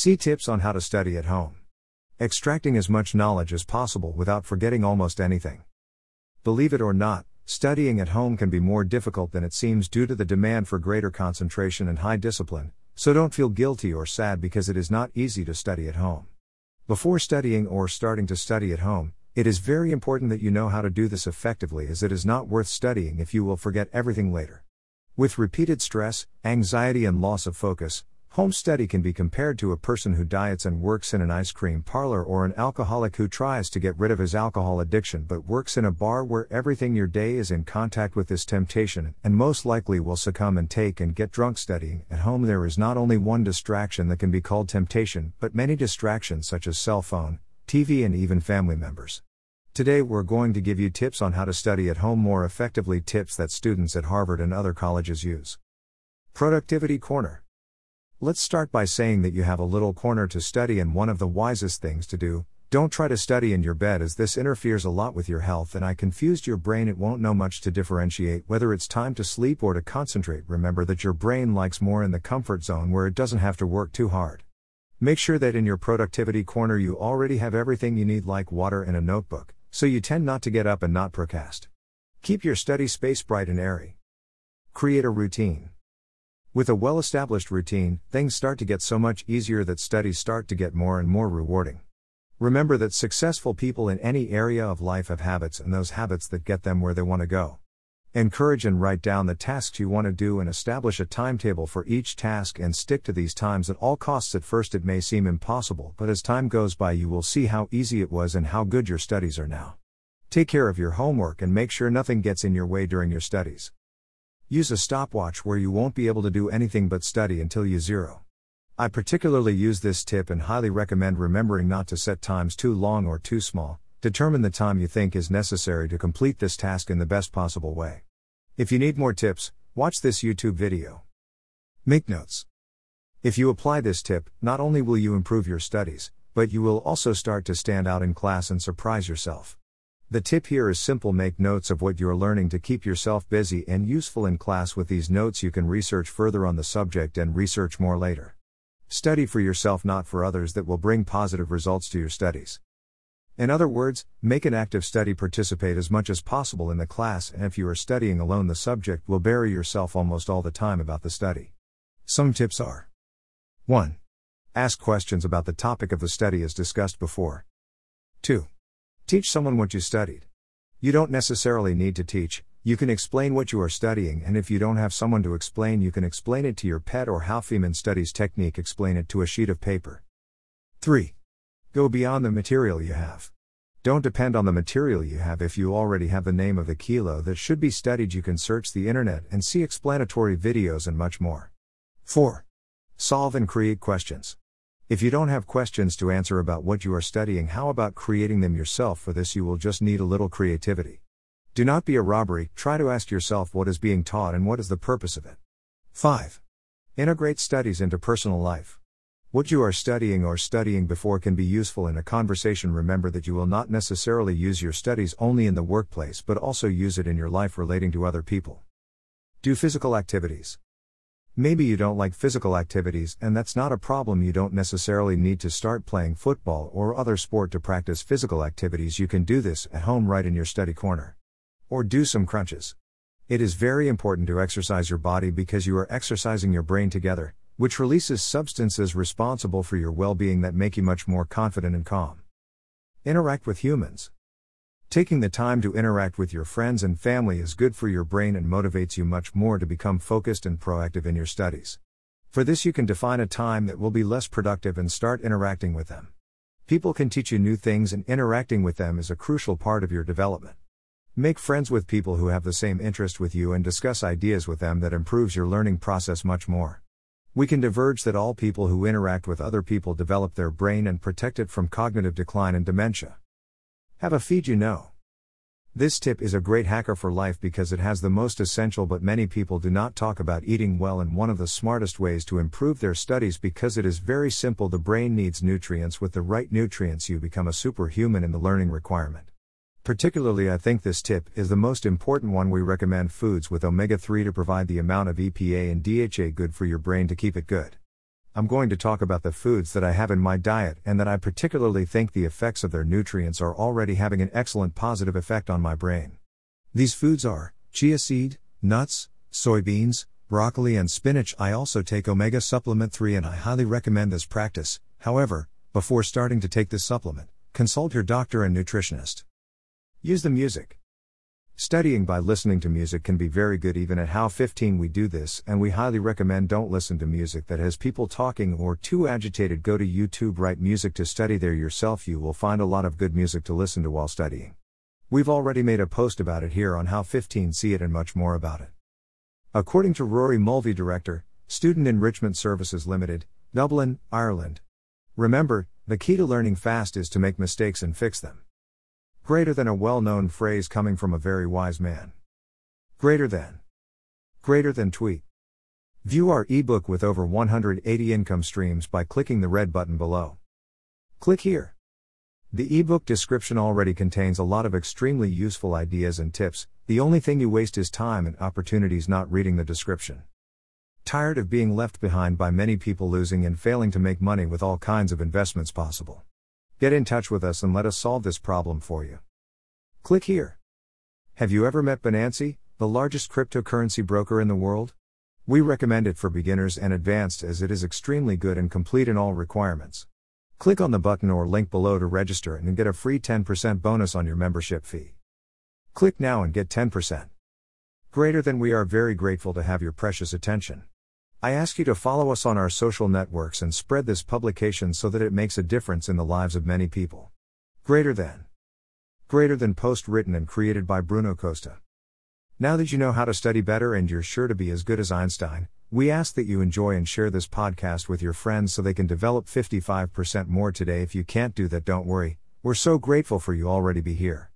See tips on how to study at home. Extracting as much knowledge as possible without forgetting almost anything. Believe it or not, studying at home can be more difficult than it seems due to the demand for greater concentration and high discipline, so don't feel guilty or sad because it is not easy to study at home. Before studying or starting to study at home, it is very important that you know how to do this effectively as it is not worth studying if you will forget everything later. With repeated stress, anxiety, and loss of focus, home study can be compared to a person who diets and works in an ice cream parlor or an alcoholic who tries to get rid of his alcohol addiction but works in a bar where everything your day is in contact with this temptation and most likely will succumb and take and get drunk studying. At home, there is not only one distraction that can be called temptation, but many distractions such as cell phone, TV, and even family members. Today we're going to give you tips on how to study at home more effectively, tips that students at Harvard and other colleges use. Productivity Corner. Let's start by saying that you have a little corner to study, and one of the wisest things to do. Don't try to study in your bed as this interferes a lot with your health, and I confused your brain. It won't know much to differentiate whether it's time to sleep or to concentrate. Remember that your brain likes more in the comfort zone where it doesn't have to work too hard. Make sure that in your productivity corner you already have everything you need, like water and a notebook so you tend not to get up and not procrast. Keep your study space bright and airy. Create a routine. With a well established routine, things start to get so much easier that studies start to get more and more rewarding. Remember that successful people in any area of life have habits and those habits that get them where they want to go. Encourage and write down the tasks you want to do and establish a timetable for each task and stick to these times at all costs. At first, it may seem impossible, but as time goes by, you will see how easy it was and how good your studies are now. Take care of your homework and make sure nothing gets in your way during your studies. Use a stopwatch where you won't be able to do anything but study until you zero. I particularly use this tip and highly recommend remembering not to set times too long or too small, Determine the time you think is necessary to complete this task in the best possible way. If you need more tips, watch this YouTube video. Make notes. If you apply this tip, not only will you improve your studies, but you will also start to stand out in class and surprise yourself. The tip here is simple make notes of what you are learning to keep yourself busy and useful in class. With these notes, you can research further on the subject and research more later. Study for yourself, not for others, that will bring positive results to your studies. In other words, make an active study participate as much as possible in the class, and if you are studying alone, the subject will bury yourself almost all the time about the study. Some tips are 1. Ask questions about the topic of the study as discussed before. 2. Teach someone what you studied. You don't necessarily need to teach, you can explain what you are studying, and if you don't have someone to explain, you can explain it to your pet or how Feynman studies technique explain it to a sheet of paper. 3. Go beyond the material you have. Don't depend on the material you have if you already have the name of the kilo that should be studied. You can search the internet and see explanatory videos and much more. 4. Solve and create questions. If you don't have questions to answer about what you are studying, how about creating them yourself? For this, you will just need a little creativity. Do not be a robbery, try to ask yourself what is being taught and what is the purpose of it. 5. Integrate studies into personal life. What you are studying or studying before can be useful in a conversation. Remember that you will not necessarily use your studies only in the workplace but also use it in your life relating to other people. Do physical activities. Maybe you don't like physical activities, and that's not a problem. You don't necessarily need to start playing football or other sport to practice physical activities. You can do this at home right in your study corner. Or do some crunches. It is very important to exercise your body because you are exercising your brain together, which releases substances responsible for your well being that make you much more confident and calm. Interact with humans. Taking the time to interact with your friends and family is good for your brain and motivates you much more to become focused and proactive in your studies. For this, you can define a time that will be less productive and start interacting with them. People can teach you new things, and interacting with them is a crucial part of your development. Make friends with people who have the same interest with you and discuss ideas with them that improves your learning process much more. We can diverge that all people who interact with other people develop their brain and protect it from cognitive decline and dementia. Have a feed you know. This tip is a great hacker for life because it has the most essential, but many people do not talk about eating well and one of the smartest ways to improve their studies because it is very simple. The brain needs nutrients. With the right nutrients, you become a superhuman in the learning requirement. Particularly, I think this tip is the most important one. We recommend foods with omega 3 to provide the amount of EPA and DHA good for your brain to keep it good. I'm going to talk about the foods that I have in my diet and that I particularly think the effects of their nutrients are already having an excellent positive effect on my brain. These foods are chia seed, nuts, soybeans, broccoli, and spinach. I also take omega supplement 3 and I highly recommend this practice. However, before starting to take this supplement, consult your doctor and nutritionist. Use the music. Studying by listening to music can be very good even at how 15 we do this and we highly recommend don't listen to music that has people talking or too agitated go to YouTube write music to study there yourself you will find a lot of good music to listen to while studying. We've already made a post about it here on how 15 see it and much more about it. According to Rory Mulvey director, Student Enrichment Services Limited, Dublin, Ireland. Remember, the key to learning fast is to make mistakes and fix them. Greater than a well known phrase coming from a very wise man. Greater than. Greater than tweet. View our ebook with over 180 income streams by clicking the red button below. Click here. The ebook description already contains a lot of extremely useful ideas and tips, the only thing you waste is time and opportunities not reading the description. Tired of being left behind by many people losing and failing to make money with all kinds of investments possible? Get in touch with us and let us solve this problem for you. Click here. Have you ever met Binance, the largest cryptocurrency broker in the world? We recommend it for beginners and advanced as it is extremely good and complete in all requirements. Click on the button or link below to register and get a free 10% bonus on your membership fee. Click now and get 10%. Greater than we are very grateful to have your precious attention. I ask you to follow us on our social networks and spread this publication so that it makes a difference in the lives of many people. Greater than. Greater than post written and created by Bruno Costa. Now that you know how to study better and you're sure to be as good as Einstein, we ask that you enjoy and share this podcast with your friends so they can develop 55% more today. If you can't do that, don't worry. We're so grateful for you already be here.